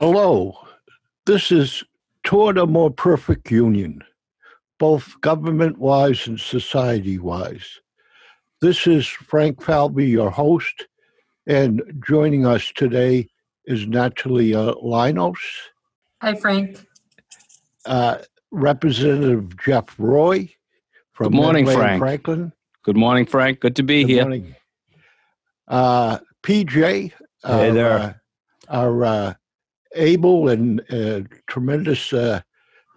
Hello. This is Toward a More Perfect Union, both government wise and society wise. This is Frank Falvey, your host, and joining us today is Natalie uh, Linos, Hi, Frank. uh, Representative Jeff Roy from Good morning, Medway Frank. Franklin. Good morning, Frank. Good to be Good here. morning. Uh, PJ, our, there. uh, our uh, able and uh, tremendous uh,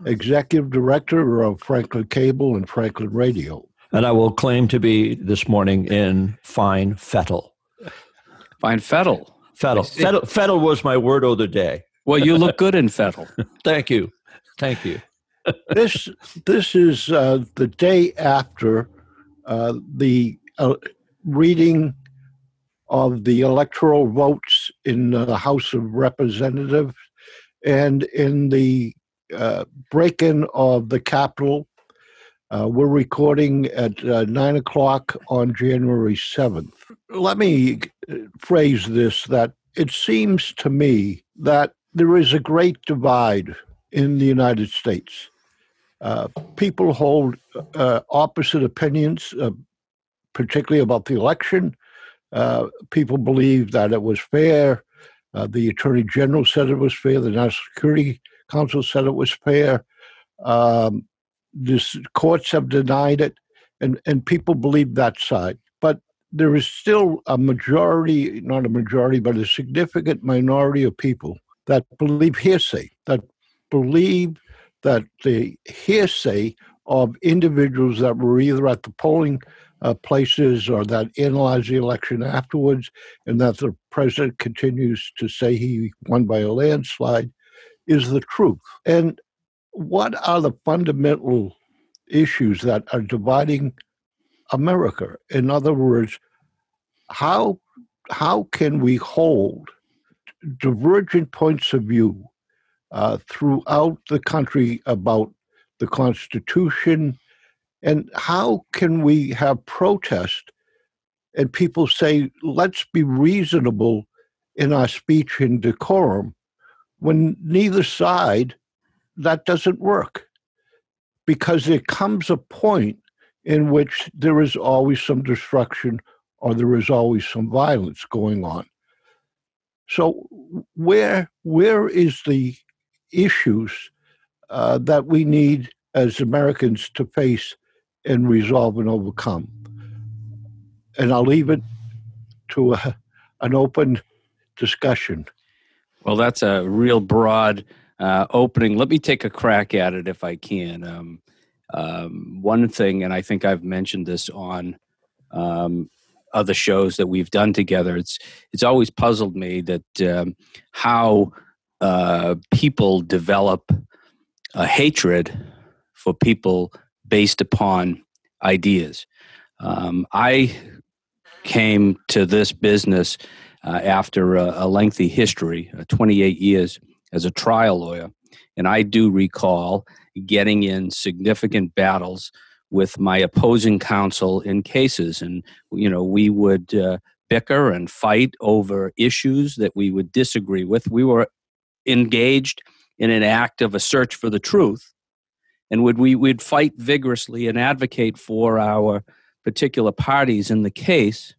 executive director of Franklin Cable and Franklin Radio. And I will claim to be this morning in fine fettle. Fine Fettle. Fettle. Fettle, fettle was my word of the day. Well, you look good in Fettle. Thank you. Thank you. This this is uh, the day after uh, the uh, reading of the electoral votes in the House of Representatives and in the uh, break-in of the Capitol. Uh, we're recording at uh, nine o'clock on January seventh. Let me uh, phrase this: that it seems to me that there is a great divide in the United States. Uh, people hold uh, opposite opinions, particularly about the election. Uh, people believe that it was fair. Uh, the Attorney General said it was fair. The National Security Council said it was fair. Um, this courts have denied it, and, and people believe that side. But there is still a majority, not a majority, but a significant minority of people that believe hearsay, that believe that the hearsay of individuals that were either at the polling uh, places or that analyze the election afterwards, and that the president continues to say he won by a landslide, is the truth. And what are the fundamental issues that are dividing America? In other words, how how can we hold divergent points of view uh, throughout the country about the Constitution, and how can we have protest and people say, let's be reasonable in our speech and decorum, when neither side that doesn't work because there comes a point in which there is always some destruction or there is always some violence going on. So where where is the issues uh, that we need as Americans to face and resolve and overcome? And I'll leave it to a, an open discussion. Well, that's a real broad uh, opening. Let me take a crack at it if I can. Um, um, one thing, and I think I've mentioned this on um, other shows that we've done together. It's it's always puzzled me that um, how uh, people develop a hatred for people based upon ideas. Um, I came to this business uh, after a, a lengthy history, uh, 28 years as a trial lawyer, and I do recall getting in significant battles with my opposing counsel in cases, and you know we would uh, bicker and fight over issues that we would disagree with. We were engaged in an act of a search for the truth, and would we would fight vigorously and advocate for our particular parties in the case.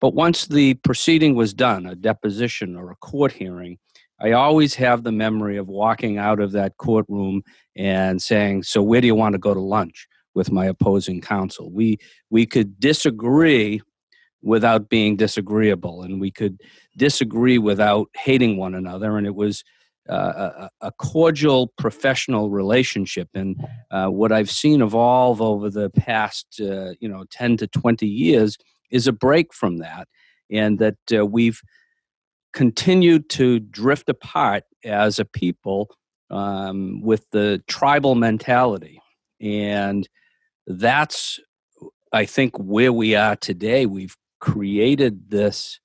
But once the proceeding was done, a deposition or a court hearing, I always have the memory of walking out of that courtroom and saying, "So where do you want to go to lunch?" with my opposing counsel. We we could disagree without being disagreeable, and we could disagree without hating one another, and it was uh, a, cordial professional relationship. And uh, what I've seen evolve over the past, uh, you know, ten to twenty years is a break from that, and that uh, we've continued to drift apart as a people um, with the tribal mentality, and that's, I think, where we are today. We've created this.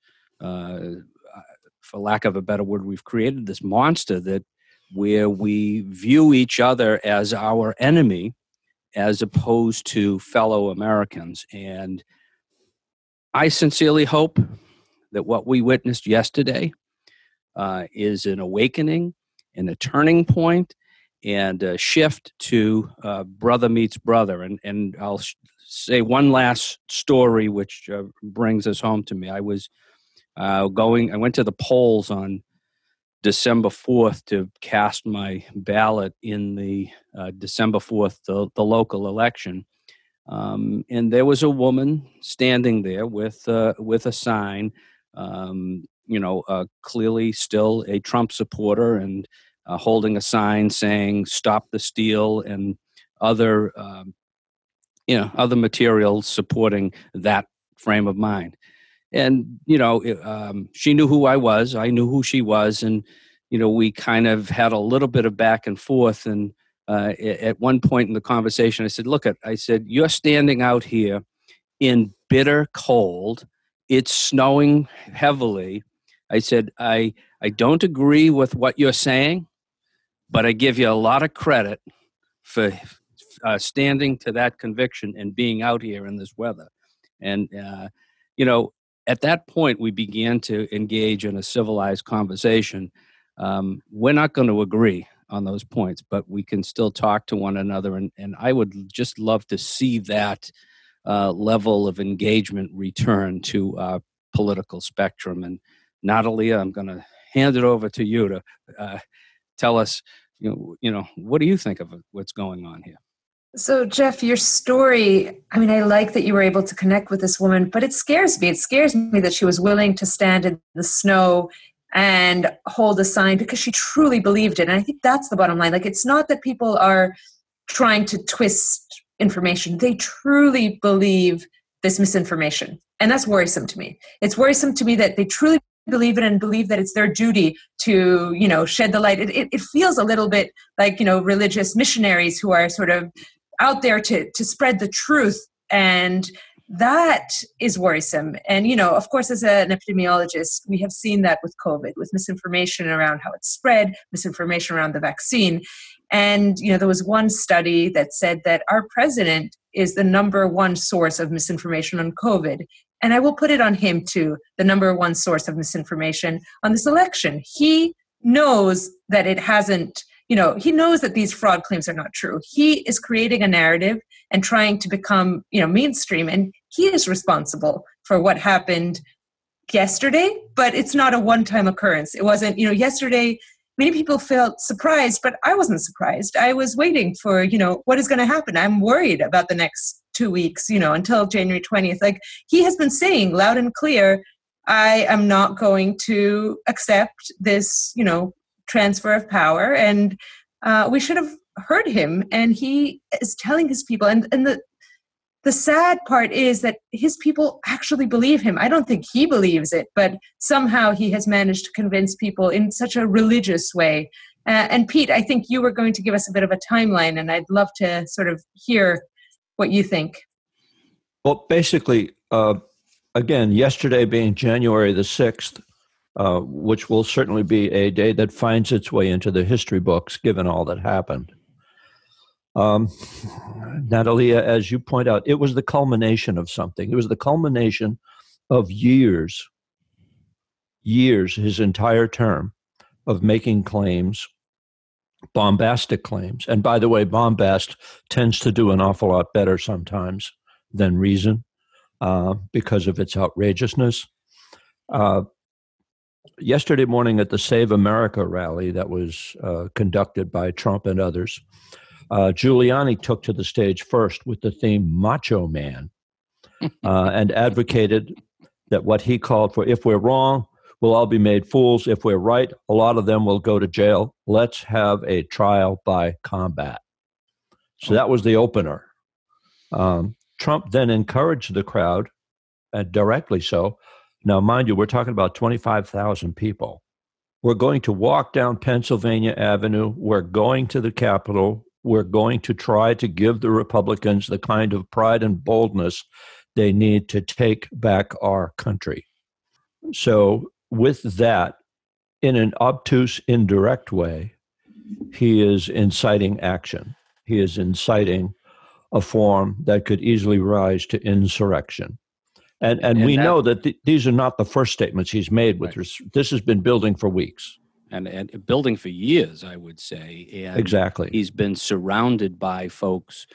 For lack of a better word, we've created this monster that where we view each other as our enemy as opposed to fellow Americans. And I sincerely hope that what we witnessed yesterday uh, is an awakening and a turning point and a shift to uh, brother meets brother. And, and I'll sh- say one last story which uh, brings us home to me. I was uh, going, I went to the polls on December 4th to cast my ballot in the uh, December 4th, the, the local election. Um, and there was a woman standing there with, uh, with a sign, um, you know, uh, clearly still a Trump supporter and uh, holding a sign saying "Stop the Steal" and other, um, you know, other materials supporting that frame of mind and you know um, she knew who i was i knew who she was and you know we kind of had a little bit of back and forth and uh, at one point in the conversation i said look at i said you're standing out here in bitter cold. It's snowing heavily. I said i i don't agree with what you're saying but i give you a lot of credit for uh, standing to that conviction and being out here in this weather. And uh, you know at that point, we began to engage in a civilized conversation. Um, we're not going to agree on those points, but we can still talk to one another. And, and I would just love to see that uh, level of engagement return to our political spectrum. And Natalia, I'm going to hand it over to you to uh, tell us, you know, you know, what do you think of what's going on here? So, Jeff, your story, I mean, I like that you were able to connect with this woman, but it scares me. It scares me that she was willing to stand in the snow and hold a sign because she truly believed it. And I think that's the bottom line. Like, it's not that people are trying to twist information, they truly believe this misinformation. And that's worrisome to me. It's worrisome to me that they truly believe it and believe that it's their duty to you know shed the light it, it, it, feels a little bit like you know religious missionaries who are sort of out there to to spread the truth and that is worrisome. And you know of course as an epidemiologist we have seen that with covid with misinformation around how it spread misinformation around the vaccine. And you know there was one study that said that our president is the number one source of misinformation on covid. And i will put it on him too the number one source of misinformation on this election. He knows that it hasn't you know he knows that these fraud claims are not true. He is creating a narrative and trying to become you know mainstream and he is responsible for what happened yesterday but it's not a one time occurrence. It wasn't you know yesterday many people felt surprised but i wasn't surprised. I was waiting for you know what is going to happen. I'm worried about the next two weeks you know until january 20th like he has been saying loud and clear i am not going to accept this you know transfer of power and uh, we should have heard him and he is telling his people and, and the the sad part is that his people actually believe him. I don't think he believes it but somehow he has managed to convince people in such a religious way. Uh, and pete i think you were going to give us a bit of a timeline and i'd love to sort of hear what you think. Well basically uh, again yesterday being january the 6th uh, which will certainly be a day that finds its way into the history books, given all that happened. Um, Natalia, as you point out, it was the culmination of something. It was the culmination of years, years, his entire term of making claims, bombastic claims. And by the way, bombast tends to do an awful lot better sometimes than reason uh, because of its outrageousness. Uh, yesterday morning at the Save America rally that was uh, conducted by Trump and others, uh, Giuliani took to the stage first with the theme Macho Man uh, and advocated that what he called for if we're wrong, we'll all be made fools. If we're right, a lot of them will go to jail. Let's have a trial by combat. So that was the opener. Um, Trump then encouraged the crowd, and directly so, now, mind you, we're talking about 25,000 people. We're going to walk down Pennsylvania Avenue. We're going to the Capitol. We're going to try to give the Republicans the kind of pride and boldness they need to take back our country. So, with that, in an obtuse, indirect way, he is inciting action. He is inciting a form that could easily rise to insurrection. And and, And we that- know that th- these are not the first statements he's made. With Right. res- this has been building for weeks. and, and building for years, I would say. And Exactly. he's been surrounded by folks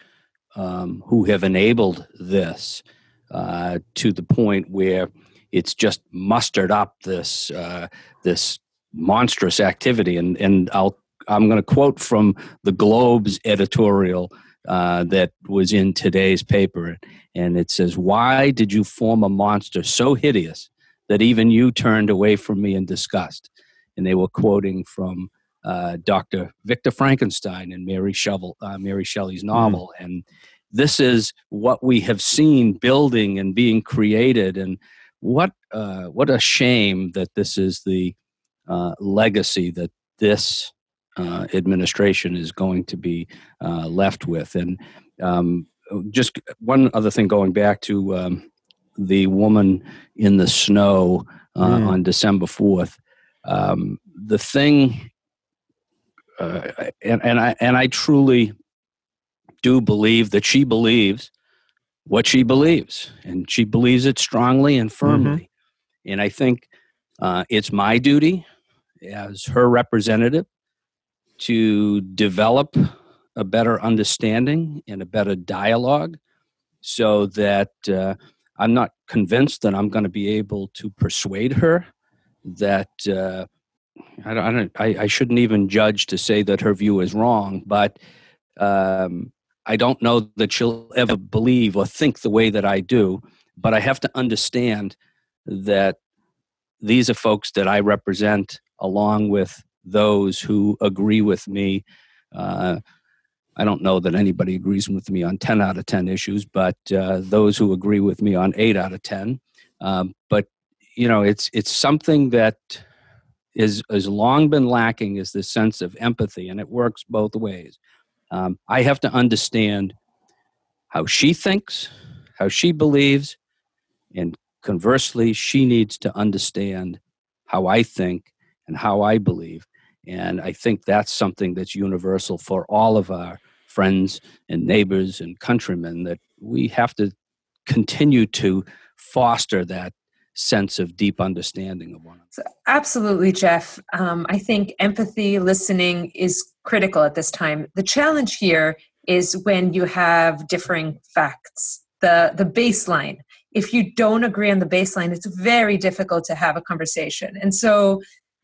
um, who have enabled this uh, to the point where it's just mustered up this uh, this monstrous activity. And and I'll I'm going to quote from the Globe's editorial uh, that was in today's paper, and it says, "Why did you form a monster so hideous that even you turned away from me in disgust?" And they were quoting from uh, Dr. Victor Frankenstein and Mary Shovel, uh, Mary Shelley's novel, and this is what we have seen building and being created, and what uh, what a shame that this is the uh, legacy that this uh, administration is going to be uh, left with. And um, just one other thing, going back to um, the woman in the snow uh, Mm. on December fourth. Um, the thing, uh, and and I and I truly do believe that she believes what she believes, and she believes it strongly and firmly. And I think uh, it's my duty as her representative to develop a better understanding and a better dialogue so that uh, I'm not convinced that I'm going to be able to persuade her that uh, I, don't, I, don't, I, I shouldn't even judge to say that her view is wrong, but um, I don't know that she'll ever believe or think the way that I do. But I have to understand that these are folks that I represent, along with those who agree with me. Uh, I don't know that anybody agrees with me on 10 out of 10 issues, but uh, those who agree with me on 8 out of 10. Um, but, you know, it's, it's something that is has long been lacking is this sense of empathy, and it works both ways. Um, I have to understand how she thinks, how she believes, and conversely, she needs to understand how I think and how I believe. And I think that's something that's universal for all of our friends and neighbors and countrymen that we have to continue to foster that sense of deep understanding of one another. So absolutely, Jeff. Um, I think empathy, listening is critical at this time. The challenge here is when you have differing facts, the, the baseline. If you don't agree on the baseline, it's very difficult to have a conversation. And so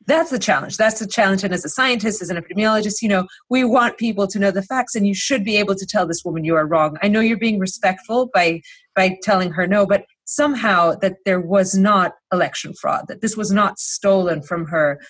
that's the challenge. That's the challenge. And as a scientist, as an epidemiologist, you know, we want people to know the facts, and you should be able to tell this woman you are wrong. I know you're being respectful by by telling her no, but somehow that there was not election fraud, that this was not stolen from her.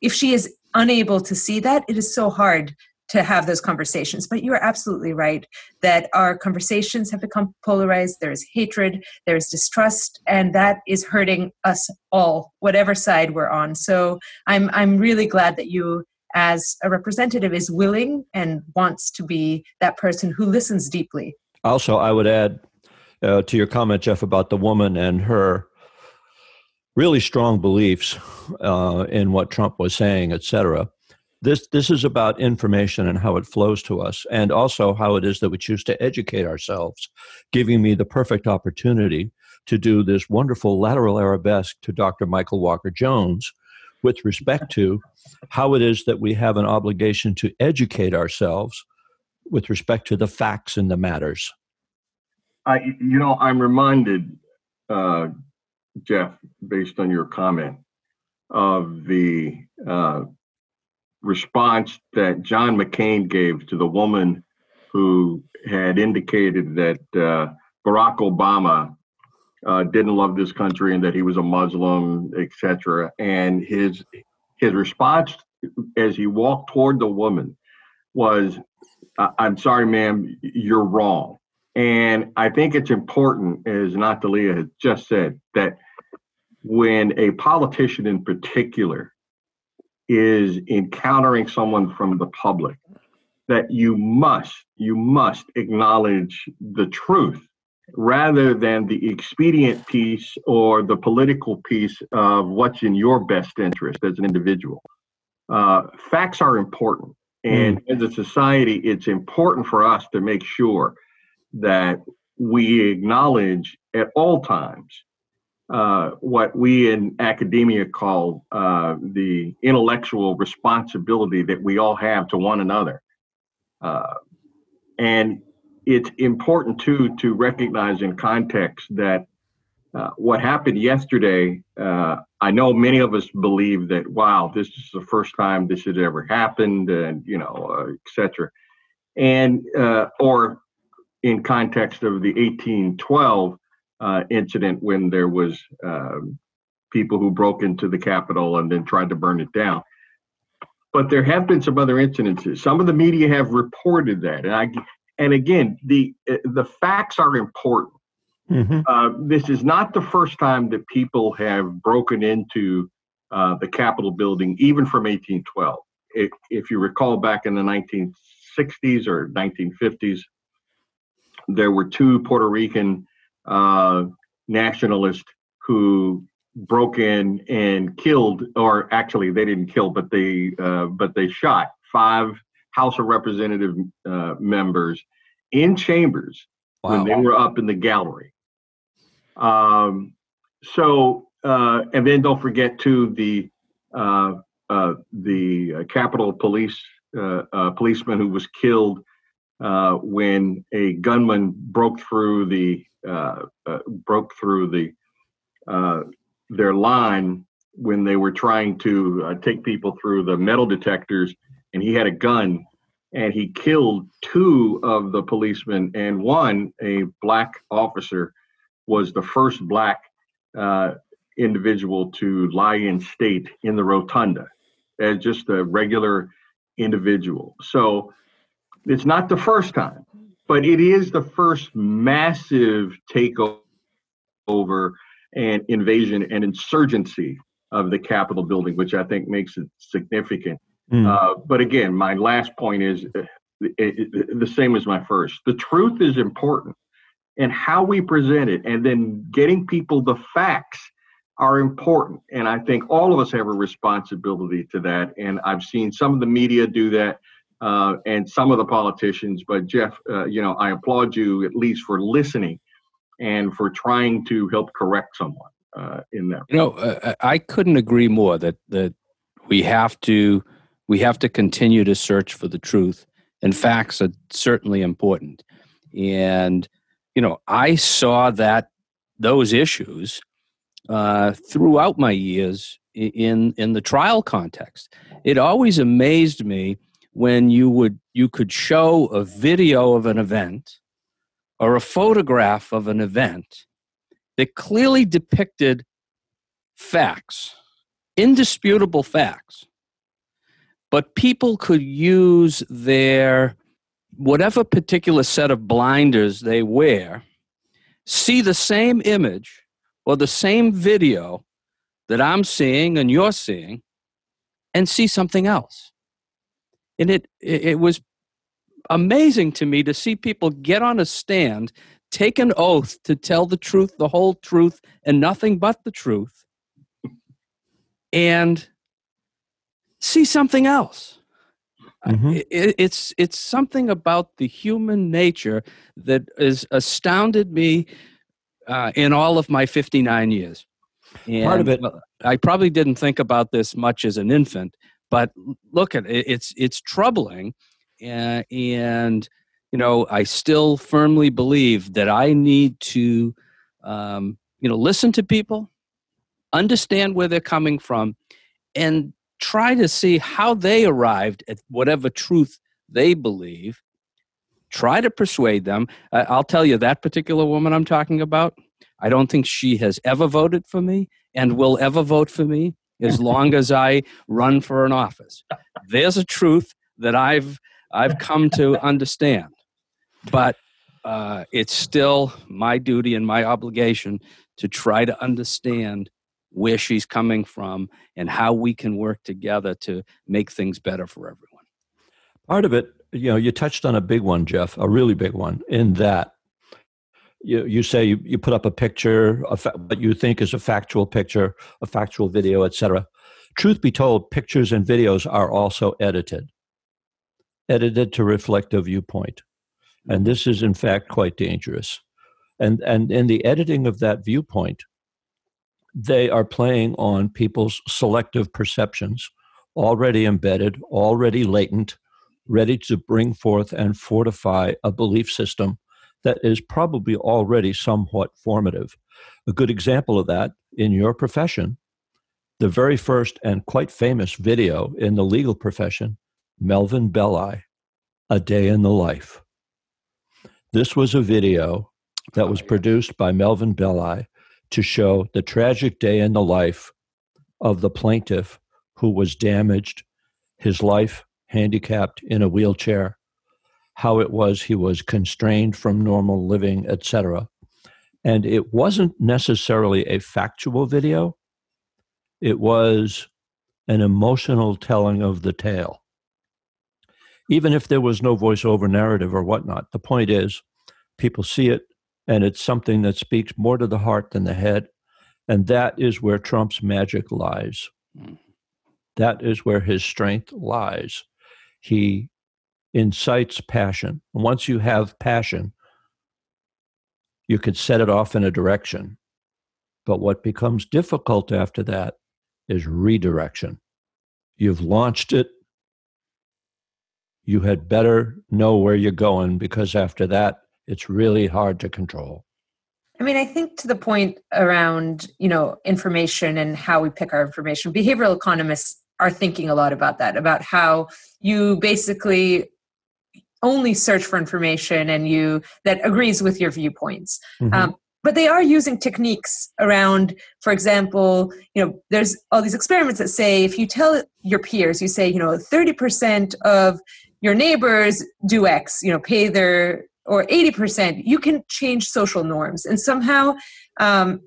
If she is unable to see that, it is so hard to have those conversations. But you are absolutely right that our conversations have become polarized. There is hatred, there is distrust, and that is hurting us all, whatever side we're on. So I'm I'm really glad that you as a representative is willing and wants to be that person who listens deeply. Also, I would add uh, to your comment, Jeff, about the woman and her really strong beliefs uh, in what Trump was saying, et cetera. This, this is about information and how it flows to us, and also how it is that we choose to educate ourselves, giving me the perfect opportunity to do this wonderful lateral arabesque to Dr. Michael Walker Jones with respect to how it is that we have an obligation to educate ourselves with respect to the facts and the matters. I, you know, I'm reminded, uh, Jeff, based on your comment, of the uh, response that John McCain gave to the woman who had indicated that uh, Barack Obama uh, didn't love this country and that he was a Muslim, etc. And his his response as he walked toward the woman was, "I- "I'm sorry, ma'am, you're wrong." And I think it's important, as Natalia has just said, that when a politician in particular is encountering someone from the public, that you must, you must acknowledge the truth rather than the expedient piece or the political piece of what's in your best interest as an individual. Uh, facts are important. And as a society, it's important for us to make sure that we acknowledge at all times uh, what we in academia call uh, the intellectual responsibility that we all have to one another. Uh, and it's important too to recognize in context that uh, what happened yesterday, uh, I know many of us believe that, wow, this is the first time this has ever happened, and you know, et cetera. And or in context of the 1812 uh, incident when there was um, people who broke into the Capitol and then tried to burn it down. But there have been some other incidences. Some of the media have reported that, and I and again, the the facts are important. Mm-hmm. Uh, this is not the first time that people have broken into uh, the Capitol building, even from 1812. If, if you recall back in the 1960s or 1950s, there were two Puerto Rican uh, nationalists who broke in and killed, or actually they didn't kill, but they uh, but they shot five House of Representative uh, members in chambers when they were up in the gallery. Um, so uh, and then don't forget to the uh, uh, the Capitol Police uh, uh, policeman who was killed uh, when a gunman broke through the uh, uh, broke through the uh, their line when they were trying to uh, take people through the metal detectors, and he had a gun, and he killed two of the policemen, and one, a black officer, was the first black uh, individual to lie in state in the rotunda as just a regular individual. So it's not the first time, but it is the first massive takeover and invasion and insurgency of the Capitol building, which I think makes it significant. Mm. Uh, but again, my last point is uh, it, it, the same as my first. The truth is important, and how we present it, and then getting people the facts are important. And I think all of us have a responsibility to that. And I've seen some of the media do that. Uh, and some of the politicians, but Jeff, uh, you know, I applaud you at least for listening and for trying to help correct someone uh, in that. You know, uh, I couldn't agree more that that we have to we have to continue to search for the truth, and facts are certainly important. And you know, I saw that those issues uh, throughout my years in in the trial context. It always amazed me when you would you could show a video of an event or a photograph of an event that clearly depicted facts, indisputable facts. But people could use their whatever particular set of blinders they wear, see the same image or the same video that I'm seeing and you're seeing, and see something else. And it, it was amazing to me to see people get on a stand, take an oath to tell the truth, the whole truth, and nothing but the truth, and see something else. Mhm. I- it, it's it's something about the human nature that has astounded me uh, in all of my 59 years. Part of it- I probably didn't think about this much as an infant, but look at it, it's it's troubling, and, and you know I still firmly believe that I need to um, you know listen to people, understand where they're coming from, and try to see how they arrived at whatever truth they believe. Try to persuade them. I- I'll tell you that particular woman I'm talking about. I don't think she has ever voted for me and will ever vote for me as long as I run for an office. There's a truth that I've I've come to understand, but uh, it's still my duty and my obligation to try to understand where she's coming from and how we can work together to make things better for everyone. Part of it, you know, you touched on a big one, Jeff, a really big one, in that you, you say you, you put up a picture, a what you think is a factual picture, a factual video, etc. Truth be told, pictures and videos are also edited, edited to reflect a viewpoint. And this is, in fact, quite dangerous. And, and in the editing of that viewpoint, they are playing on people's selective perceptions, already embedded, already latent, ready to bring forth and fortify a belief system that is probably already somewhat formative. A good example of that in your profession, the very first and quite famous video in the legal profession, Melvin Belli, A Day in the Life. This was a video that was ah, produced by Melvin Belli to show the tragic day in the life of the plaintiff who was damaged, his life handicapped in a wheelchair, how it was he was constrained from normal living, etc. And it wasn't necessarily a factual video, it was an emotional telling of the tale. Even if there was no voiceover narrative or whatnot, the point is people see it and it's something that speaks more to the heart than the head. And that is where Trump's magic lies. Mm. That is where his strength lies. He incites passion. And once you have passion, you can set it off in a direction. But what becomes difficult after that is redirection. You've launched it. You had better know where you're going because after that, it's really hard to control. I mean, I think to the point around, you know, information and how we pick our information, behavioral economists are thinking a lot about that, about how you basically only search for information and you that agrees with your viewpoints. Mm-hmm. Um, but they are using techniques around for example you know there's all these experiments that say if you tell your peers you say you know 30% of your neighbors do x you know pay their or 80% you can change social norms and somehow um,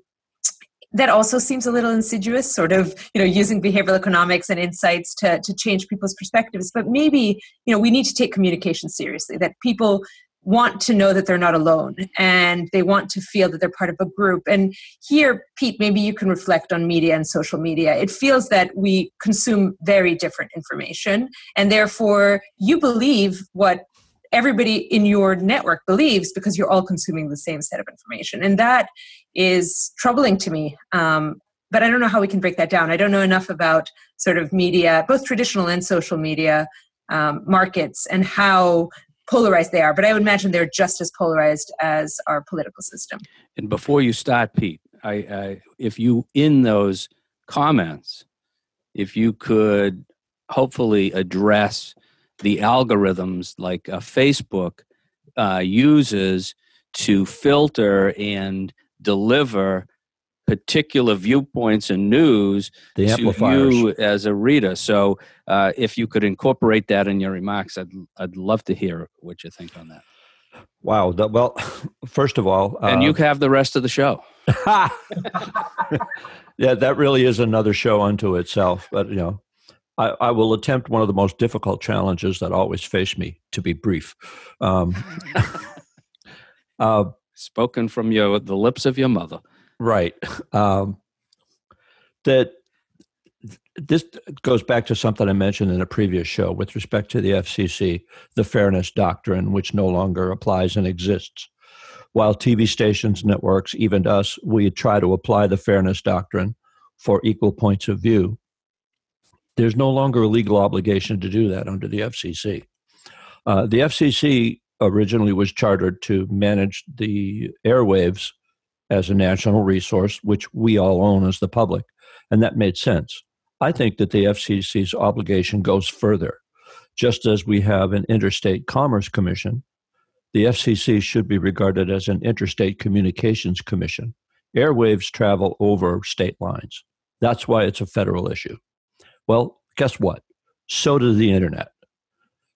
that also seems a little insidious sort of you know using behavioral economics and insights to, to change people's perspectives. But maybe you know we need to take communication seriously that people want to know that they're not alone and they want to feel that they're part of a group. And here pete maybe you can reflect on media and social media. It feels that we consume very different information and therefore you believe what everybody in your network believes because you're all consuming the same set of information. And that is troubling to me. Um, but I don't know how we can break that down. I don't know enough about sort of media, both traditional and social media um, markets, and how polarized they are. But I would imagine they're just as polarized as our political system. And before you start, Pete, I, I if you in those comments, if you could hopefully address the algorithms like uh, Facebook uh, uses to filter and deliver particular viewpoints and news the to you as a reader. So, uh, if you could incorporate that in your remarks, I'd I'd love to hear what you think on that. Wow. That, well, first of all, and you uh, have the rest of the show. yeah, that really is another show unto itself. But you know, I, I, will attempt one of the most difficult challenges that always face me to be brief. Um, uh, Spoken from your the lips of your mother. Right. Um, that this goes back to something I mentioned in a previous show with respect to the FCC, the fairness doctrine, which no longer applies and exists. While TV stations, networks, even us, we try to apply the fairness doctrine for equal points of view there's no longer a legal obligation to do that under the FCC. Uh, the FCC originally was chartered to manage the airwaves as a national resource, which we all own as the public, and that made sense. I think that the FCC's obligation goes further. Just as we have an Interstate Commerce Commission, the FCC should be regarded as an Interstate Communications Commission. Airwaves travel over state lines. That's why it's a federal issue. Well, guess what? So does the internet.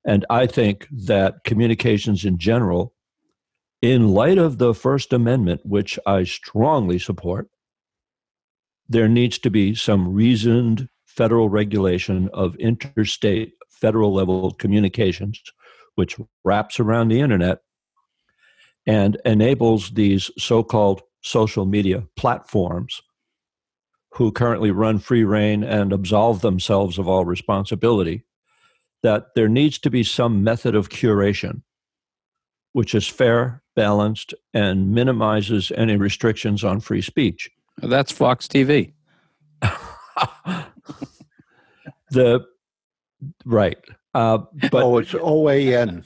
And I think that communications in general, in light of the First Amendment, which I strongly support, there needs to be some reasoned federal regulation of interstate federal level communications, which wraps around the internet and enables these so called social media platforms who currently run free rein and absolve themselves of all responsibility, that there needs to be some method of curation which is fair, balanced, and minimizes any restrictions on free speech. That's Fox TV. the right, uh, but oh, it's OAN.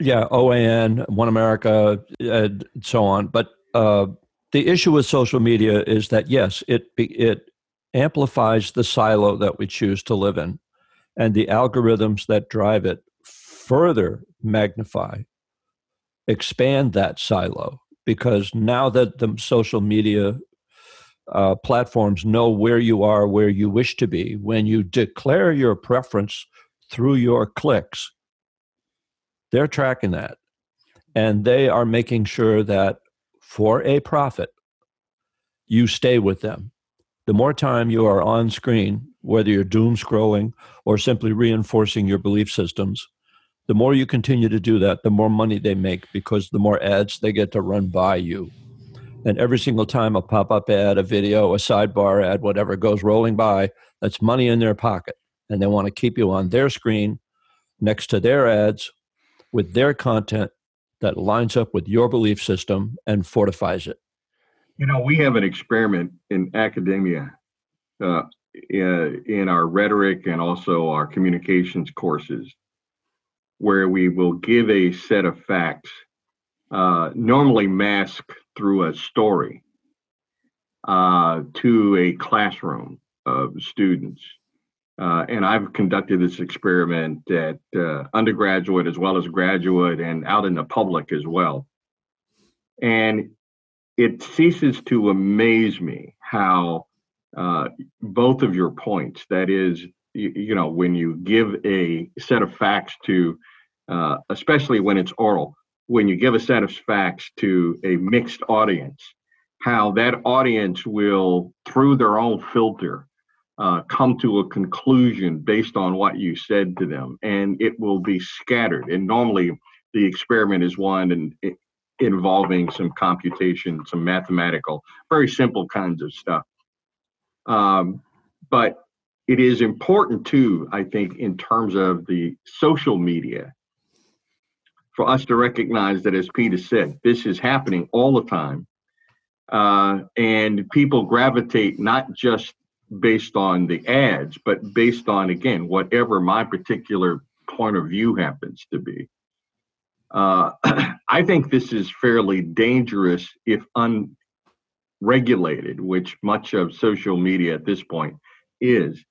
yeah, OAN, One America, and so on. But uh, the issue with social media is that yes, it it amplifies the silo that we choose to live in, and the algorithms that drive it further magnify, expand that silo because now that the social media uh, platforms know where you are, where you wish to be, when you declare your preference through your clicks, they're tracking that. And they are making sure that for a profit, you stay with them. The more time you are on screen, whether you're doom scrolling or simply reinforcing your belief systems, the more you continue to do that, the more money they make because the more ads they get to run by you. And every single time a pop up ad, a video, a sidebar ad, whatever goes rolling by, that's money in their pocket. And they want to keep you on their screen next to their ads with their content that lines up with your belief system and fortifies it. You know, we have an experiment in academia uh, in, our rhetoric and also our communications courses where we will give a set of facts, uh, normally masked through a story, uh, to a classroom of students. Uh, and I've conducted this experiment at uh, undergraduate as well as graduate and out in the public as well. And it ceases to amaze me how uh, both of your points, that is, you, you, know, when you give a set of facts to, uh, especially when it's oral, when you give a set of facts to a mixed audience, how that audience will, through their own filter, uh, come to a conclusion based on what you said to them, and it will be scattered. And normally, the experiment is one and involving some computation, some mathematical, very simple kinds of stuff. Um, but it is important too, I think, in terms of the social media, for us to recognize that, as Peter said, this is happening all the time. Uh, and people gravitate not just based on the ads, but based on, again, whatever my particular point of view happens to be. Uh, I think this is fairly dangerous if unregulated, which much of social media at this point is.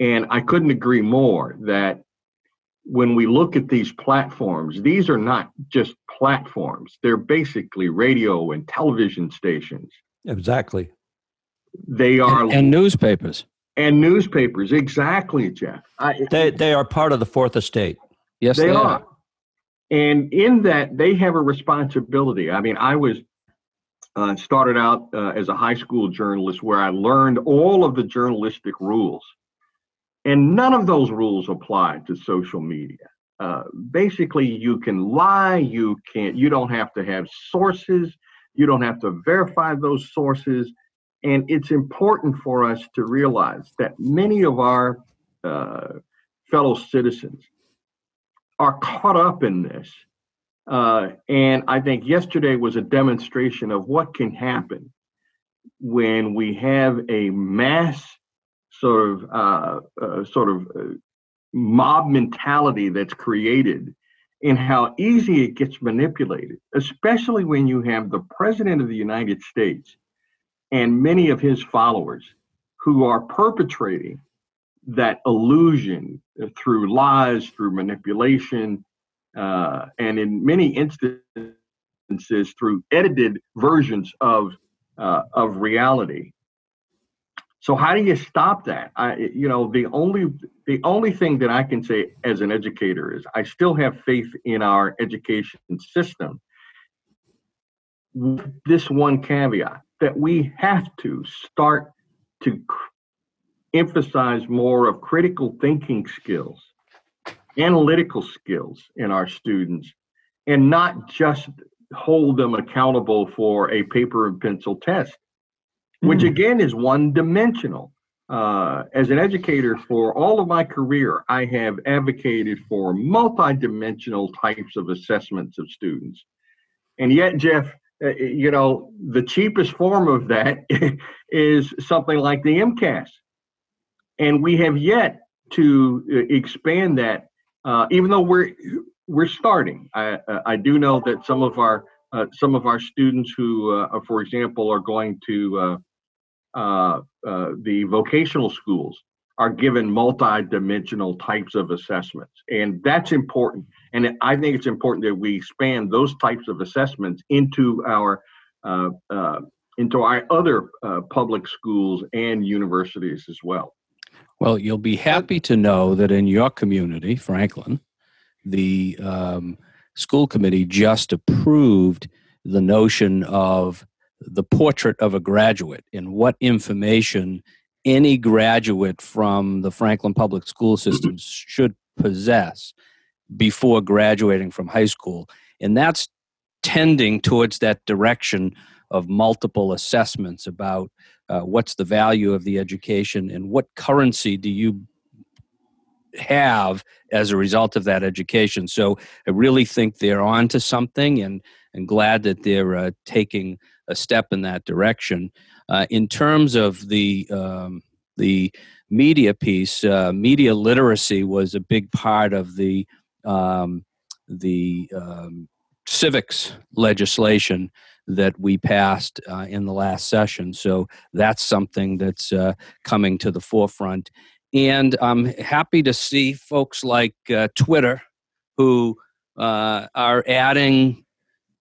And I couldn't agree more that when we look at these platforms, these are not just platforms, they're basically radio and television stations. Exactly. They are and, and newspapers. And newspapers, exactly, Jeff. I, they they are part of the fourth estate. Yes, they, they are. are. And in that, they have a responsibility. I mean, I was uh, started out uh, as a high school journalist where I learned all of the journalistic rules, and none of those rules apply to social media. Uh, basically, you can lie. You can't. You don't have to have sources. You don't have to verify those sources. And it's important for us to realize that many of our uh, fellow citizens are caught up in this. Uh, and I think yesterday was a demonstration of what can happen when we have a mass sort of uh, uh, sort of uh, mob mentality that's created and how easy it gets manipulated, especially when you have the president of the United States and many of his followers who are perpetrating that illusion through lies, through manipulation, uh, and in many instances through edited versions of uh, of reality. So how do you stop that? I, you know, the only the only thing that I can say as an educator is I still have faith in our education system. With this one caveat that we have to start to emphasize more of critical thinking skills, analytical skills in our students, and not just hold them accountable for a paper and pencil test, which mm. again is one dimensional. Uh, as an educator for all of my career, I have advocated for multidimensional types of assessments of students. And yet, Jeff, uh, you know, the cheapest form of that is something like the MCAS. And we have yet to uh, expand that, uh, even though we're we're starting. I I do know that some of our uh, some of our students who, uh, for example, are going to uh, the vocational schools are given multi-dimensional types of assessments, and that's important. And I think it's important that we expand those types of assessments into our uh, uh, into our other uh, public schools and universities as well. Well, you'll be happy to know that in your community, Franklin, the um, school committee just approved the notion of the portrait of a graduate and what information any graduate from the Franklin Public School System should possess before graduating from high school. And that's tending towards that direction of multiple assessments about uh, what's the value of the education and what currency do you have as a result of that education. So I really think they're on to something and, and glad that they're uh, taking a step in that direction. Uh, in terms of the, um, the media piece, uh, media literacy was a big part of the um, the um, civics legislation that we passed uh, in the last session. So that's something that's uh, coming to the forefront. And I'm happy to see folks like uh, Twitter who uh, are adding.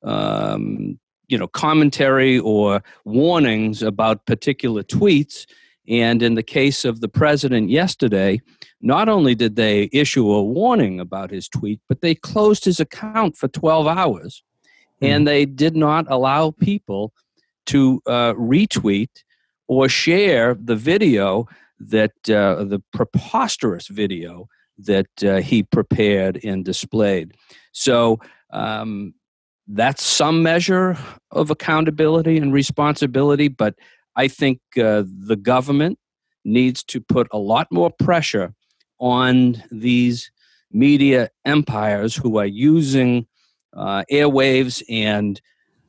Um, you know, commentary or warnings about particular tweets. And in the case of the president yesterday, not only did they issue a warning about his tweet, but they closed his account for 12 hours and mm-hmm. they did not allow people to uh, retweet or share the video that uh, the preposterous video that uh, he prepared and displayed. So um, that's some measure of accountability and responsibility, but I think uh, the government needs to put a lot more pressure on these media empires who are using uh, airwaves and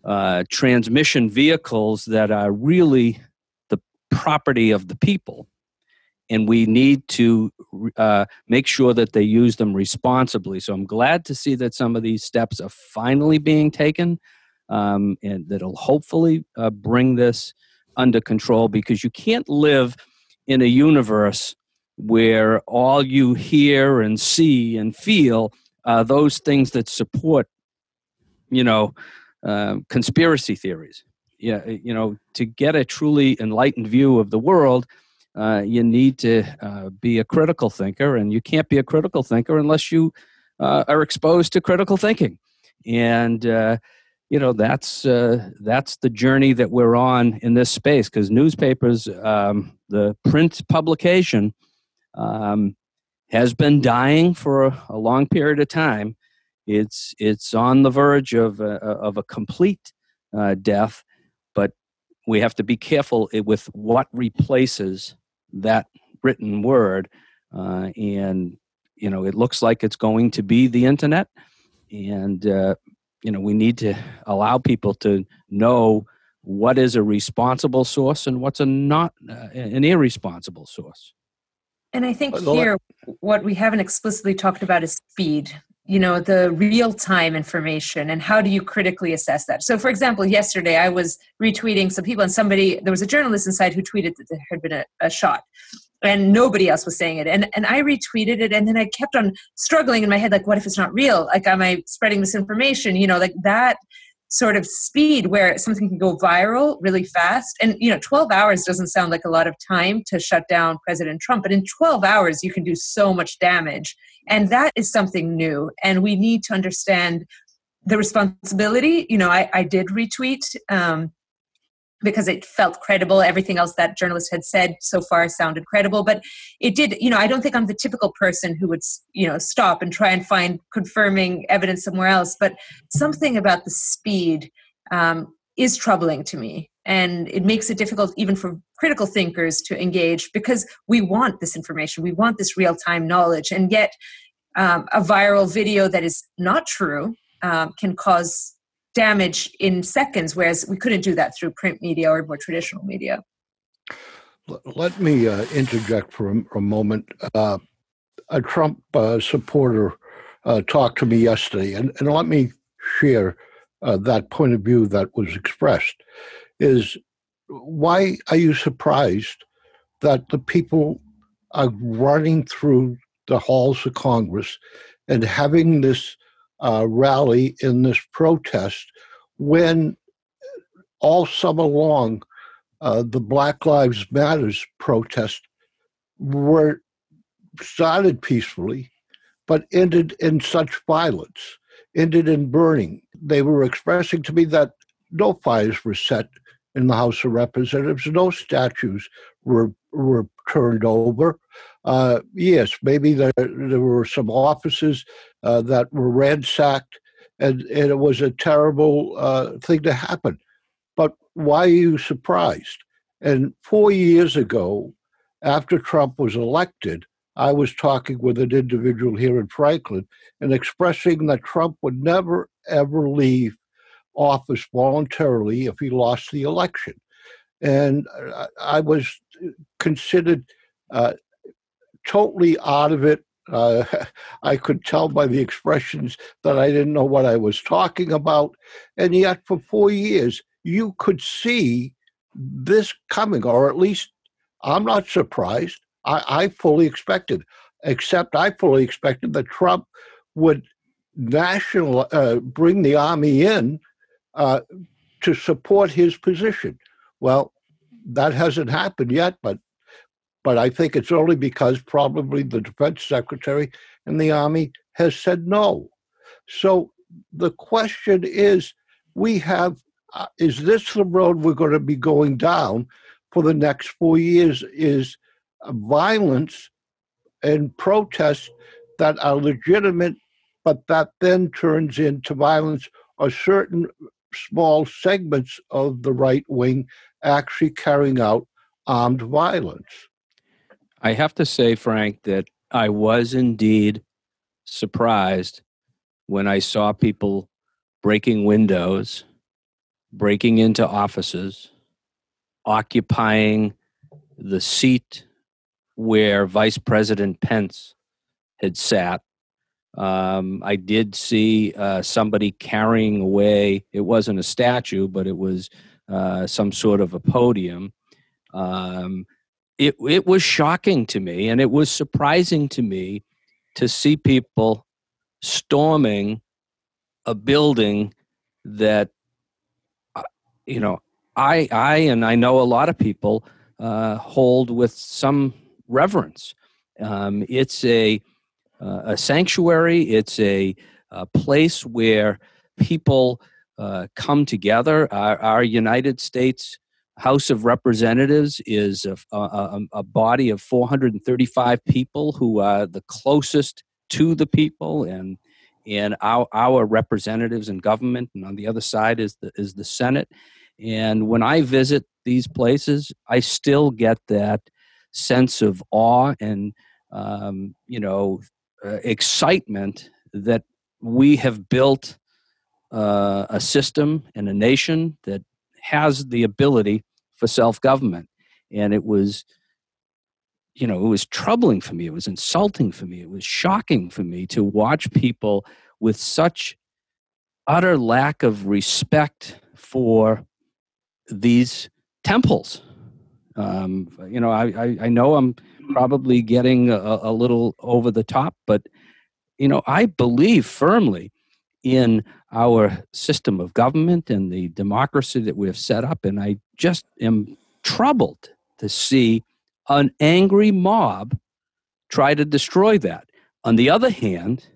uh, transmission vehicles that are really the property of the people. And we need to uh, make sure that they use them responsibly. So I'm glad to see that some of these steps are finally being taken um, and that'll hopefully uh, bring this under control because you can't live in a universe where all you hear and see and feel are those things that support, you know, uh, conspiracy theories. Yeah, you know, to get a truly enlightened view of the world, uh, you need to uh, be a critical thinker, and you can't be a critical thinker unless you uh, are exposed to critical thinking. And uh, you know that's uh, that's the journey that we're on in this space because newspapers, um, the print publication, um, has been dying for a, a, long period of time. It's it's on the verge of a, of a complete death, but we have to be careful with what replaces that written word. Uh, and you know, it looks like it's going to be the internet, and uh, you know we need to allow people to know what is a responsible source and what's a not uh, an irresponsible source and i think here what we haven't explicitly talked about is speed you know the real time information and how do you critically assess that? So for example yesterday i was retweeting some people and somebody there was a journalist inside who tweeted that there had been a, a shot and nobody else was saying it. And and i retweeted it and then i kept on struggling in my head like what if it's not real? Like am i spreading misinformation? You know like that sort of speed where something can go viral really fast. And you know 12 hours doesn't sound like a lot of time to shut down president trump but in 12 hours you can do so much damage. And that is something new. And we need to understand the responsibility. You know i, I did retweet um, because it felt credible. Everything else that journalist had said so far sounded credible, but it did. You know, I don't think I'm the typical person who would, you know, stop and try and find confirming evidence somewhere else. But something about the speed um, is troubling to me, and it makes it difficult even for critical thinkers to engage because we want this information, we want this real time knowledge, and yet um, a viral video that is not true um, can cause damage in seconds, whereas we couldn't do that through print media or more traditional media. Let me uh, interject for a, a moment. Uh, a Trump uh, supporter uh, talked to me yesterday, and, and let me share uh, that point of view that was expressed. Is why are you surprised that the people are running through the halls of Congress and having this uh, rally in this protest when all summer long uh, the Black Lives Matters protest were started peacefully, but ended in such violence, ended in burning. They were expressing to me that no fires were set in the House of Representatives, no statues were were turned over. Uh, yes, maybe there, there were some offices uh, that were ransacked, and, and it was a terrible uh, thing to happen. But why are you surprised? And four years ago, after Trump was elected, I was talking with an individual here in Franklin and expressing that Trump would never, ever leave office voluntarily if he lost the election. And I, was considered uh, totally out of it. Uh, I could tell by the expressions that I didn't know what I was talking about. And yet, for four years, you could see this coming, or at least I'm not surprised. I, I fully expected, except I fully expected that Trump would national uh, bring the army in uh, to support his position. Well, that hasn't happened yet, but but I think it's only because probably the defense secretary and the army has said no. So the question is, we have uh, is this the road we're going to be going down for the next four years? Is violence and protests that are legitimate, but that then turns into violence or certain small segments of the right wing actually carrying out armed violence. I have to say, Frank, that I was indeed surprised when I saw people breaking windows, breaking into offices, occupying the seat where Vice President Pence had sat. Um, I did see uh, somebody carrying away, it wasn't a statue, but it was uh, some sort of a podium. Um, it, it was shocking to me and it was surprising to me to see people storming a building that uh, you know i i and i know a lot of people uh, hold with some reverence. Um, it's a uh, a sanctuary. It's a, a place where people uh, come together. Our, our united states House of Representatives is a, a, a, body of 435 people who are the closest to the people, and and our, our representatives in government, and on the other side is the is the Senate. And when I visit these places, I still get that sense of awe and um, you know uh, excitement that we have built uh, a system and a nation that has the ability for self government. And it was, you know, it was troubling for me. It was insulting for me. It was shocking for me to watch people with such utter lack of respect for these temples. Um, you know, I, I, I, know I'm probably getting a, a little over the top, but, you know, I believe firmly in our system of government and the democracy that we have set up. And I just am troubled to see an angry mob try to destroy that. On the other hand,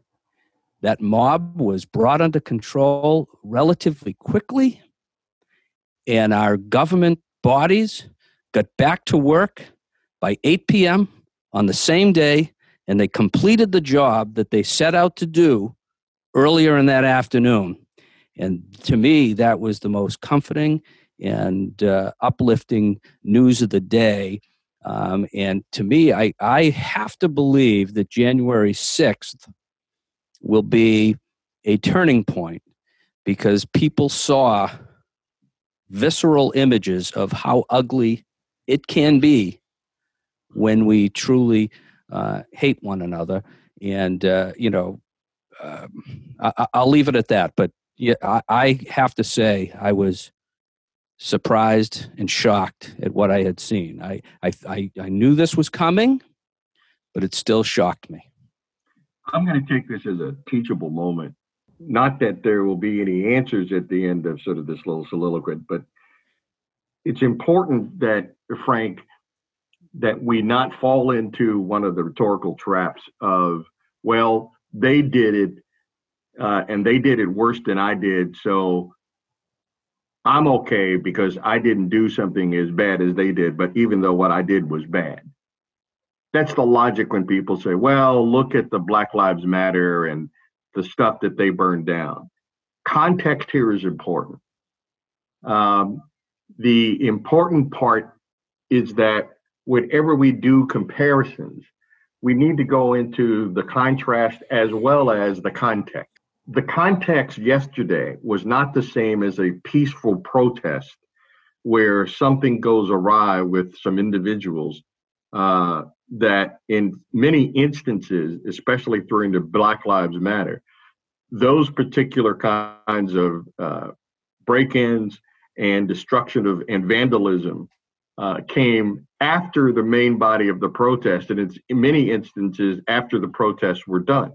that mob was brought under control relatively quickly, and our government bodies got back to work by 8 p.m. on the same day, and they completed the job that they set out to do earlier in that afternoon. And to me, that was the most comforting and uh, uplifting news of the day. Um, and to me, I, I have to believe that January 6th will be a turning point because people saw visceral images of how ugly it can be when we truly uh, hate one another. And, uh, you know, um, I, I'll leave it at that. But yeah, I, I have to say, I was surprised and shocked at what I had seen. I, I, I, I knew this was coming, but it still shocked me. I'm going to take this as a teachable moment. Not that there will be any answers at the end of sort of this little soliloquy, but it's important that, Frank, that we not fall into one of the rhetorical traps of, well, they did it uh, and they did it worse than I did. So I'm okay because I didn't do something as bad as they did, but even though what I did was bad. That's the logic when people say, well, look at the Black Lives Matter and the stuff that they burned down. Context here is important. Um, the important part is that whenever we do comparisons, we need to go into the contrast as well as the context. The context yesterday was not the same as a peaceful protest where something goes awry with some individuals uh, that in many instances, especially during the Black Lives Matter, those particular kinds of uh, break-ins and destruction of and vandalism uh, came after the main body of the protest, and it's in many instances after the protests were done.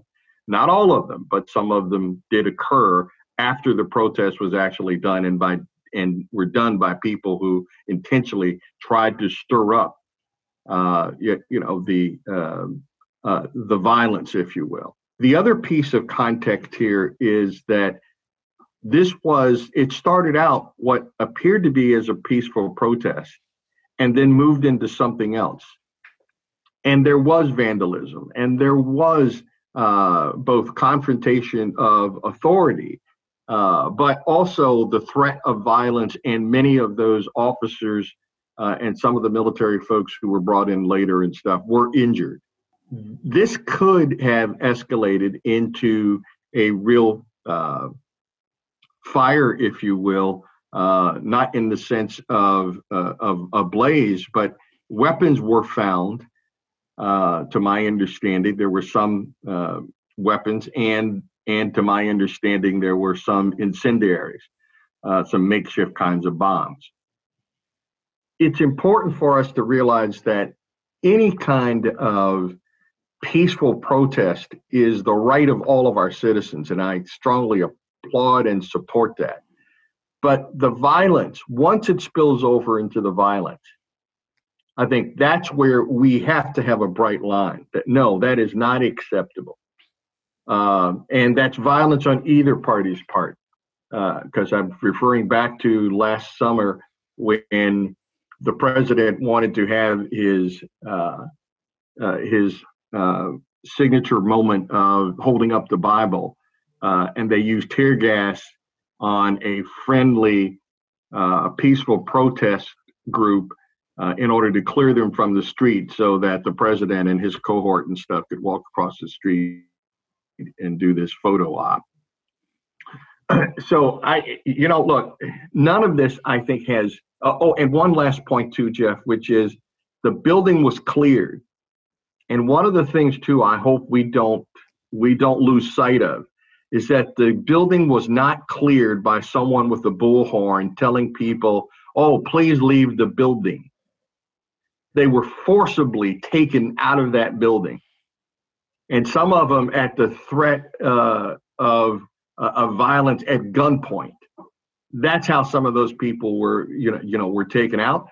Not all of them, but some of them did occur after the protest was actually done, and by and were done by people who intentionally tried to stir up, uh, you, you know, the um, uh, the violence, if you will. The other piece of context here is that this was it started out what appeared to be as a peaceful protest and then moved into something else. And there was vandalism and there was uh, both confrontation of authority uh, but also the threat of violence and many of those officers uh, and some of the military folks who were brought in later and stuff were injured. This could have escalated into a real uh, fire, if you will, uh, not in the sense of, uh, of a blaze, but weapons were found. Uh, to my understanding, there were some uh, weapons, and and to my understanding, there were some incendiaries, uh, some makeshift kinds of bombs. It's important for us to realize that any kind of peaceful protest is the right of all of our citizens, and I strongly applaud and support that. But the violence, once it spills over into the violence, I think that's where we have to have a bright line that no, that is not acceptable. Um, and that's violence on either party's part. Because uh, I'm referring back to last summer when the president wanted to have his uh, uh, his uh, signature moment of holding up the Bible uh, and they used tear gas on a friendly, uh, peaceful protest group uh, in order to clear them from the street so that the president and his cohort and stuff could walk across the street and do this photo op. so I, you know, look, none of this I think has. Uh, oh, and one last point too, Jeff, which is the building was cleared, and one of the things too, I hope we don't we don't lose sight of is that the building was not cleared by someone with a bullhorn telling people, oh, please leave the building. They were forcibly taken out of that building. And some of them at the threat uh, of, uh, of violence at gunpoint. That's how some of those people were, you know, you know, were taken out.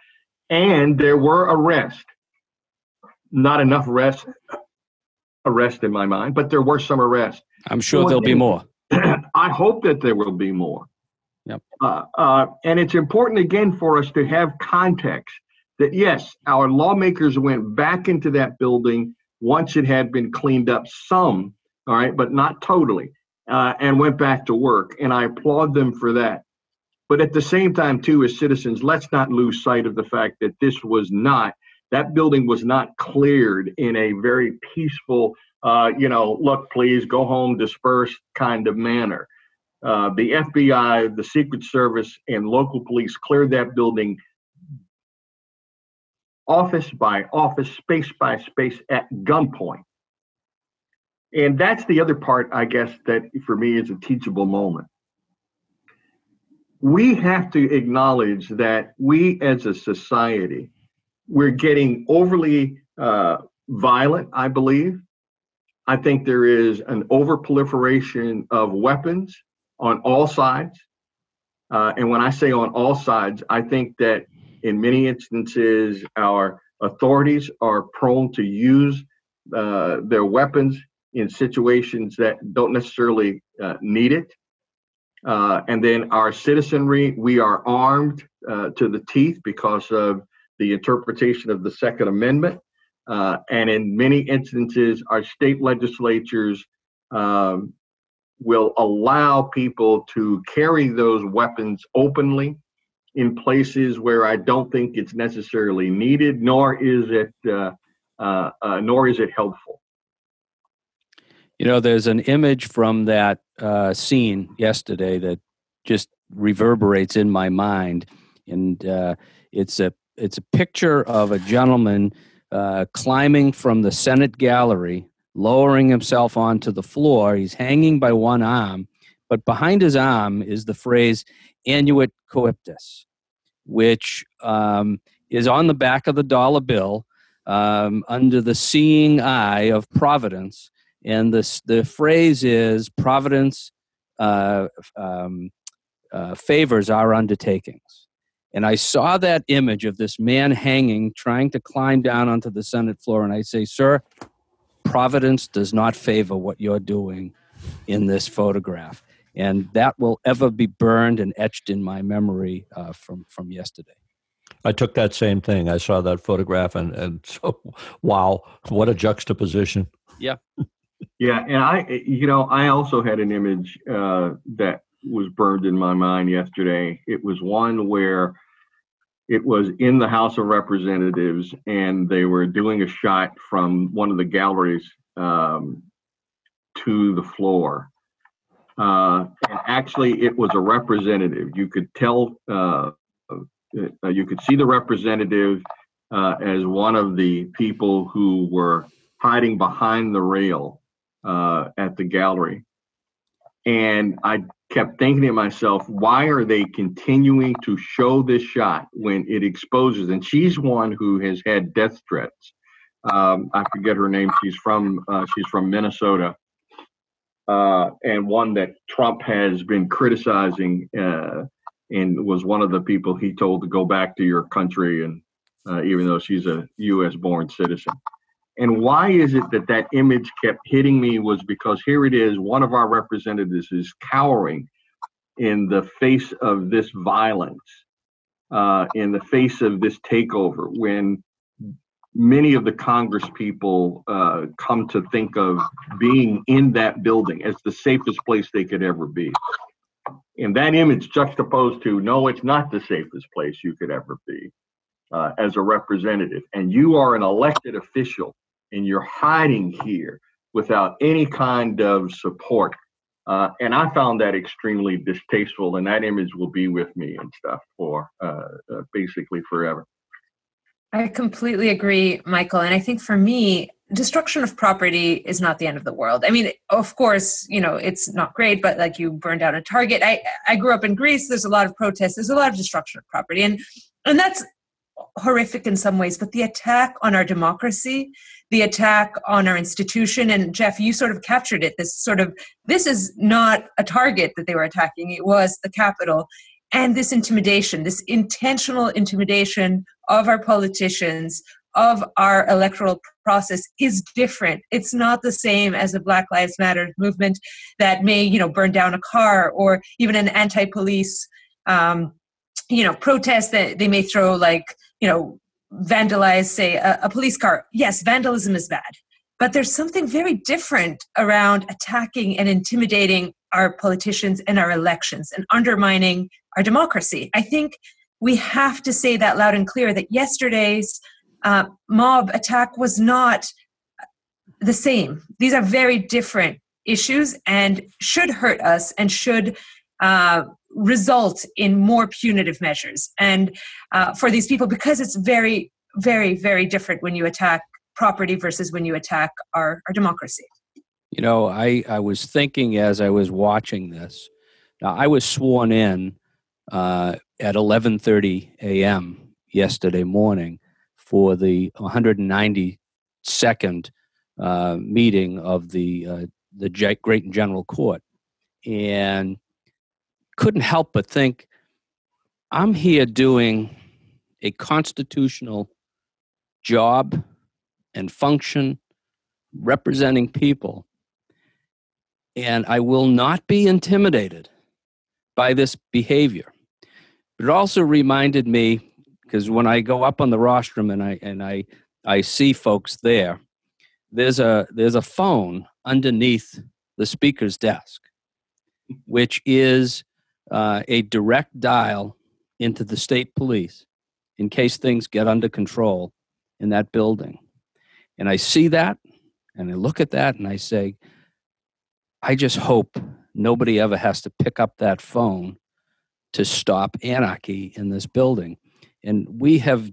And there were arrests. Not enough arrests, arrest in my mind, but there were some arrests. I'm sure there'll be more. I hope that there will be more. Yep. Uh, uh, and it's important again for us to have context that yes, our lawmakers went back into that building once it had been cleaned up some, all right, but not totally, uh, and went back to work. And I applaud them for that. But at the same time, too, as citizens, let's not lose sight of the fact that this was not, that building was not cleared in a very peaceful, uh, you know, look, please go home, disperse kind of manner. uh, the FBI, the Secret Service, and local police cleared that building office by office, space by space at gunpoint. And that's the other part, I guess, that for me is a teachable moment. We have to acknowledge that we as a society, we're getting overly uh, violent, I believe. I think there is an overproliferation of weapons on all sides. Uh, and when I say on all sides, I think that in many instances, our authorities are prone to use uh, their weapons in situations that don't necessarily uh, need it. Uh, and then our citizenry, we are armed uh, to the teeth because of the interpretation of the Second Amendment. Uh, and in many instances, our state legislatures um, will allow people to carry those weapons openly in places where I don't think it's necessarily needed, nor is it uh, uh, uh, nor is it helpful. You know, there's an image from that uh, scene yesterday that just reverberates in my mind, and uh, it's a it's a picture of a gentleman uh, climbing from the Senate gallery, lowering himself onto the floor. He's hanging by one arm, but behind his arm is the phrase "Annuit Coeptis." which um, is on the back of the dollar bill um, under the seeing eye of providence. And this, the phrase is Providence uh, um, uh, favors our undertakings. And I saw that image of this man hanging, trying to climb down onto the Senate floor. And I say, Sir, Providence does not favor what you're doing in this photograph and that will ever be burned and etched in my memory uh, from from yesterday. I took that same thing. I saw that photograph, and and so wow, what a juxtaposition. Yeah, yeah, and I, you know, I also had an image uh, that was burned in my mind yesterday. It was one where it was in the House of Representatives, and they were doing a shot from one of the galleries um, to the floor uh, and actually, it was a representative. You could tell, uh, uh, you could see the representative uh, as one of the people who were hiding behind the rail uh, at the gallery. And I kept thinking to myself, why are they continuing to show this shot when it exposes? And she's one who has had death threats. Um, I forget her name. She's from uh, she's from Minnesota uh, and one that Trump has been criticizing uh, and was one of the people he told to go back to your country, and uh, even though she's a U.S. born citizen. And why is it that that image kept hitting me was because here it is, one of our representatives is cowering in the face of this violence, uh, in the face of this takeover, when many of the Congress people uh, come to think of being in that building as the safest place they could ever be. And that image juxtaposed to no, it's not the safest place you could ever be uh, as a representative. And you are an elected official and you're hiding here without any kind of support. Uh, and I found that extremely distasteful, and that image will be with me and stuff for uh, uh, basically forever. I completely agree, Michael. And I think for me, destruction of property is not the end of the world. I mean, of course, you know, it's not great, but like you burned down a target. I, I grew up in Greece. There's a lot of protests. There's a lot of destruction of property. And, and that's horrific in some ways, but the attack on our democracy, the attack on our institution, and Jeff, you sort of captured it. This sort of, this is not a target that they were attacking. It was the Capitol and this intimidation, this intentional intimidation of our politicians, of our electoral process is different. It's not the same as a Black Lives Matter movement that may, you know, burn down a car or even an anti-police, um, you know, protest that they may throw like, you know, vandalize, say, a, a police car. Yes, vandalism is bad. But there's something very different around attacking and intimidating our politicians and our elections and undermining our democracy. I think we have to say that loud and clear that yesterday's uh, mob attack was not the same. These are very different issues and should hurt us and should uh, result in more punitive measures and uh, for these people because it's very very very different when you attack property versus when you attack our, our democracy You know, I, I was thinking as I was watching this. Now, I was sworn in uh, at 11:30 a.m. yesterday morning for the 192nd uh, meeting of the uh, the Great and General Court, and couldn't help but think, I'm here doing a constitutional job and function representing people and I will not be intimidated by this behavior. But it also reminded me because when I go up on the rostrum and I and I I see folks there, there's a there's a phone underneath the speaker's desk, which is uh, a direct dial into the state police in case things get under control in that building. And I see that and I look at that and I say, I just hope nobody ever has to pick up that phone to stop anarchy in this building. And we have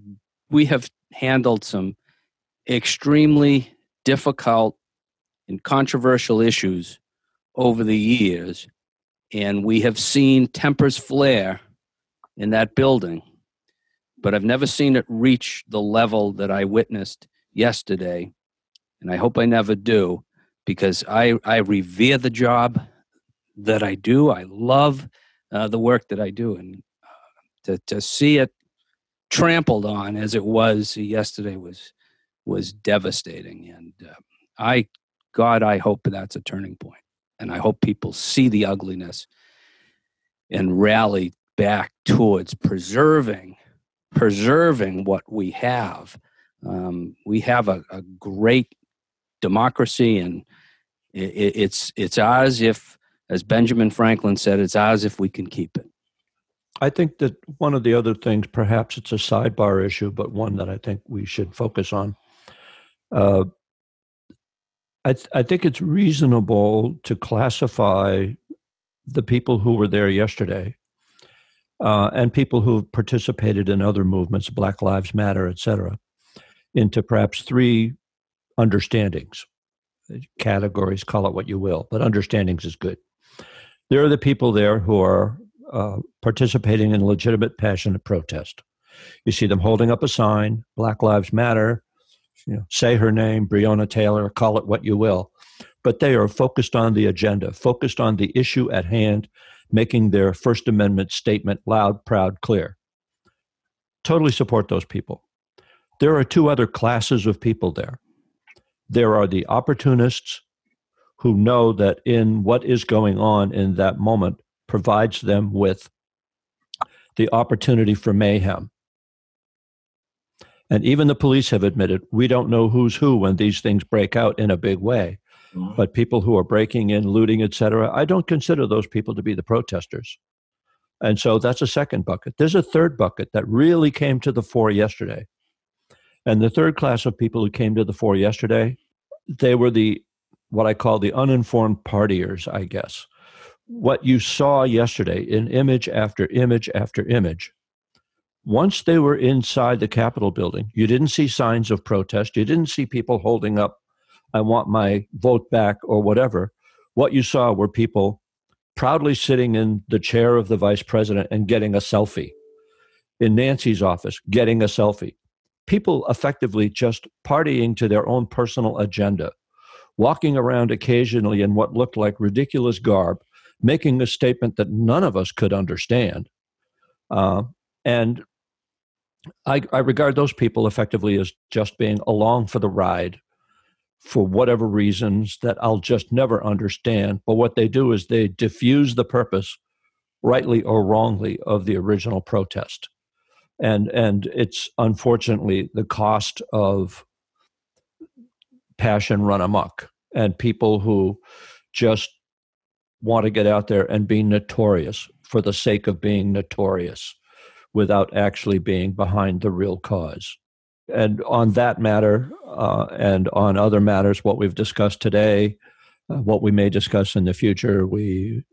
we have handled some extremely difficult and controversial issues over the years and we have seen tempers flare in that building but I've never seen it reach the level that I witnessed yesterday and I hope I never do because I, I revere the job that I do. I love uh, the work that I do, and uh, to to see it trampled on as it was yesterday was was devastating. And uh, I, God, I hope that's a turning point, and I hope people see the ugliness and rally back towards preserving preserving what we have. Um, we have a, a great democracy and it, it's it's ours if as benjamin franklin said it's ours if we can keep it I think that one of the other things, perhaps it's a sidebar issue, but one that I think we should focus on. Uh, I, th- I think it's reasonable to classify the people who were there yesterday uh, and people who have participated in other movements, Black Lives Matter, et cetera, into perhaps three understandings. Categories, call it what you will, but understandings is good. There are the people there who are uh, participating in legitimate, passionate protest. You see them holding up a sign, Black Lives Matter, you know, say her name, Breonna Taylor, call it what you will. But they are focused on the agenda, focused on the issue at hand, making their First Amendment statement loud, proud, clear. Totally support those people. There are two other classes of people there. There are the opportunists who know that in what is going on in that moment provides them with the opportunity for mayhem. And even the police have admitted we don't know who's who when these things break out in a big way. Mhm. But people who are breaking in, looting, etc., I don't consider those people to be the protesters. And so that's a second bucket. There's a third bucket that really came to the fore yesterday. And the third class of people who came to the fore yesterday, they were the what I call the uninformed partiers, I guess. What you saw yesterday in image after image after image, once they were inside the Capitol building, you didn't see signs of protest. You didn't see people holding up, I want my vote back or whatever. What you saw were people proudly sitting in the chair of the vice president and getting a selfie. In Nancy's office, getting a selfie. People effectively just partying to their own personal agenda, walking around occasionally in what looked like ridiculous garb, making a statement that none of us could understand. Uh, and I, I regard those people effectively as just being along for the ride for whatever reasons that I'll just never understand. But what they do is they diffuse the purpose, rightly or wrongly, of the original protest. And, and it's unfortunately the cost of passion run amok and people who just want to get out there and be notorious for the sake of being notorious without actually being behind the real cause. And on that matter, uh, and on other matters, what we've discussed today, uh, what we may discuss in the future. We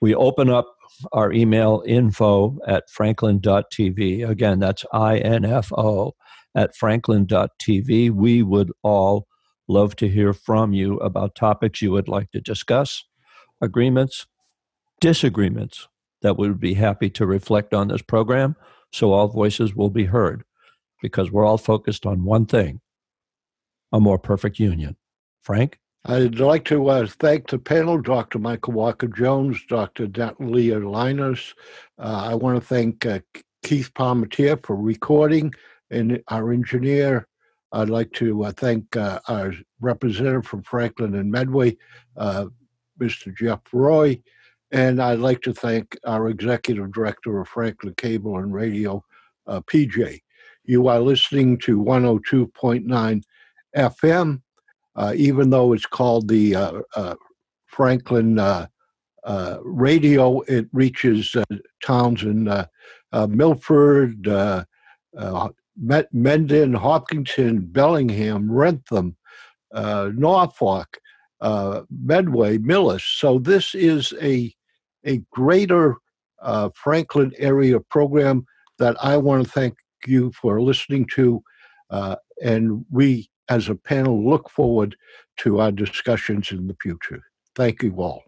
we open up our email info at franklin.tv. Again, that's I N F O at franklin.tv. We would all love to hear from you about topics you would like to discuss, agreements, disagreements that we would be happy to reflect on this program so all voices will be heard because we're all focused on one thing a more perfect union. Frank? I'd like to uh, thank the panel, Dr. Michael Walker Jones, Dr. Natalia Linos. Uh, I want to thank uh, Keith Palmetier for recording and our engineer. I'd like to uh, thank uh, our representative from Franklin and Medway, uh, Mr. Jeff Roy. And I'd like to thank our executive director of Franklin Cable and Radio, uh, PJ. You are listening to 102.9 FM uh, even though it's called the uh, uh, Franklin uh, uh, Radio, it reaches towns in Milford, Mendon, Hopkinton, Bellingham, Wrentham, Norfolk, Medway, Millis. So this is a a greater uh, Franklin area program that I want to thank you for listening to, uh, and we as a panel look forward to our discussions in the future. Thank you all.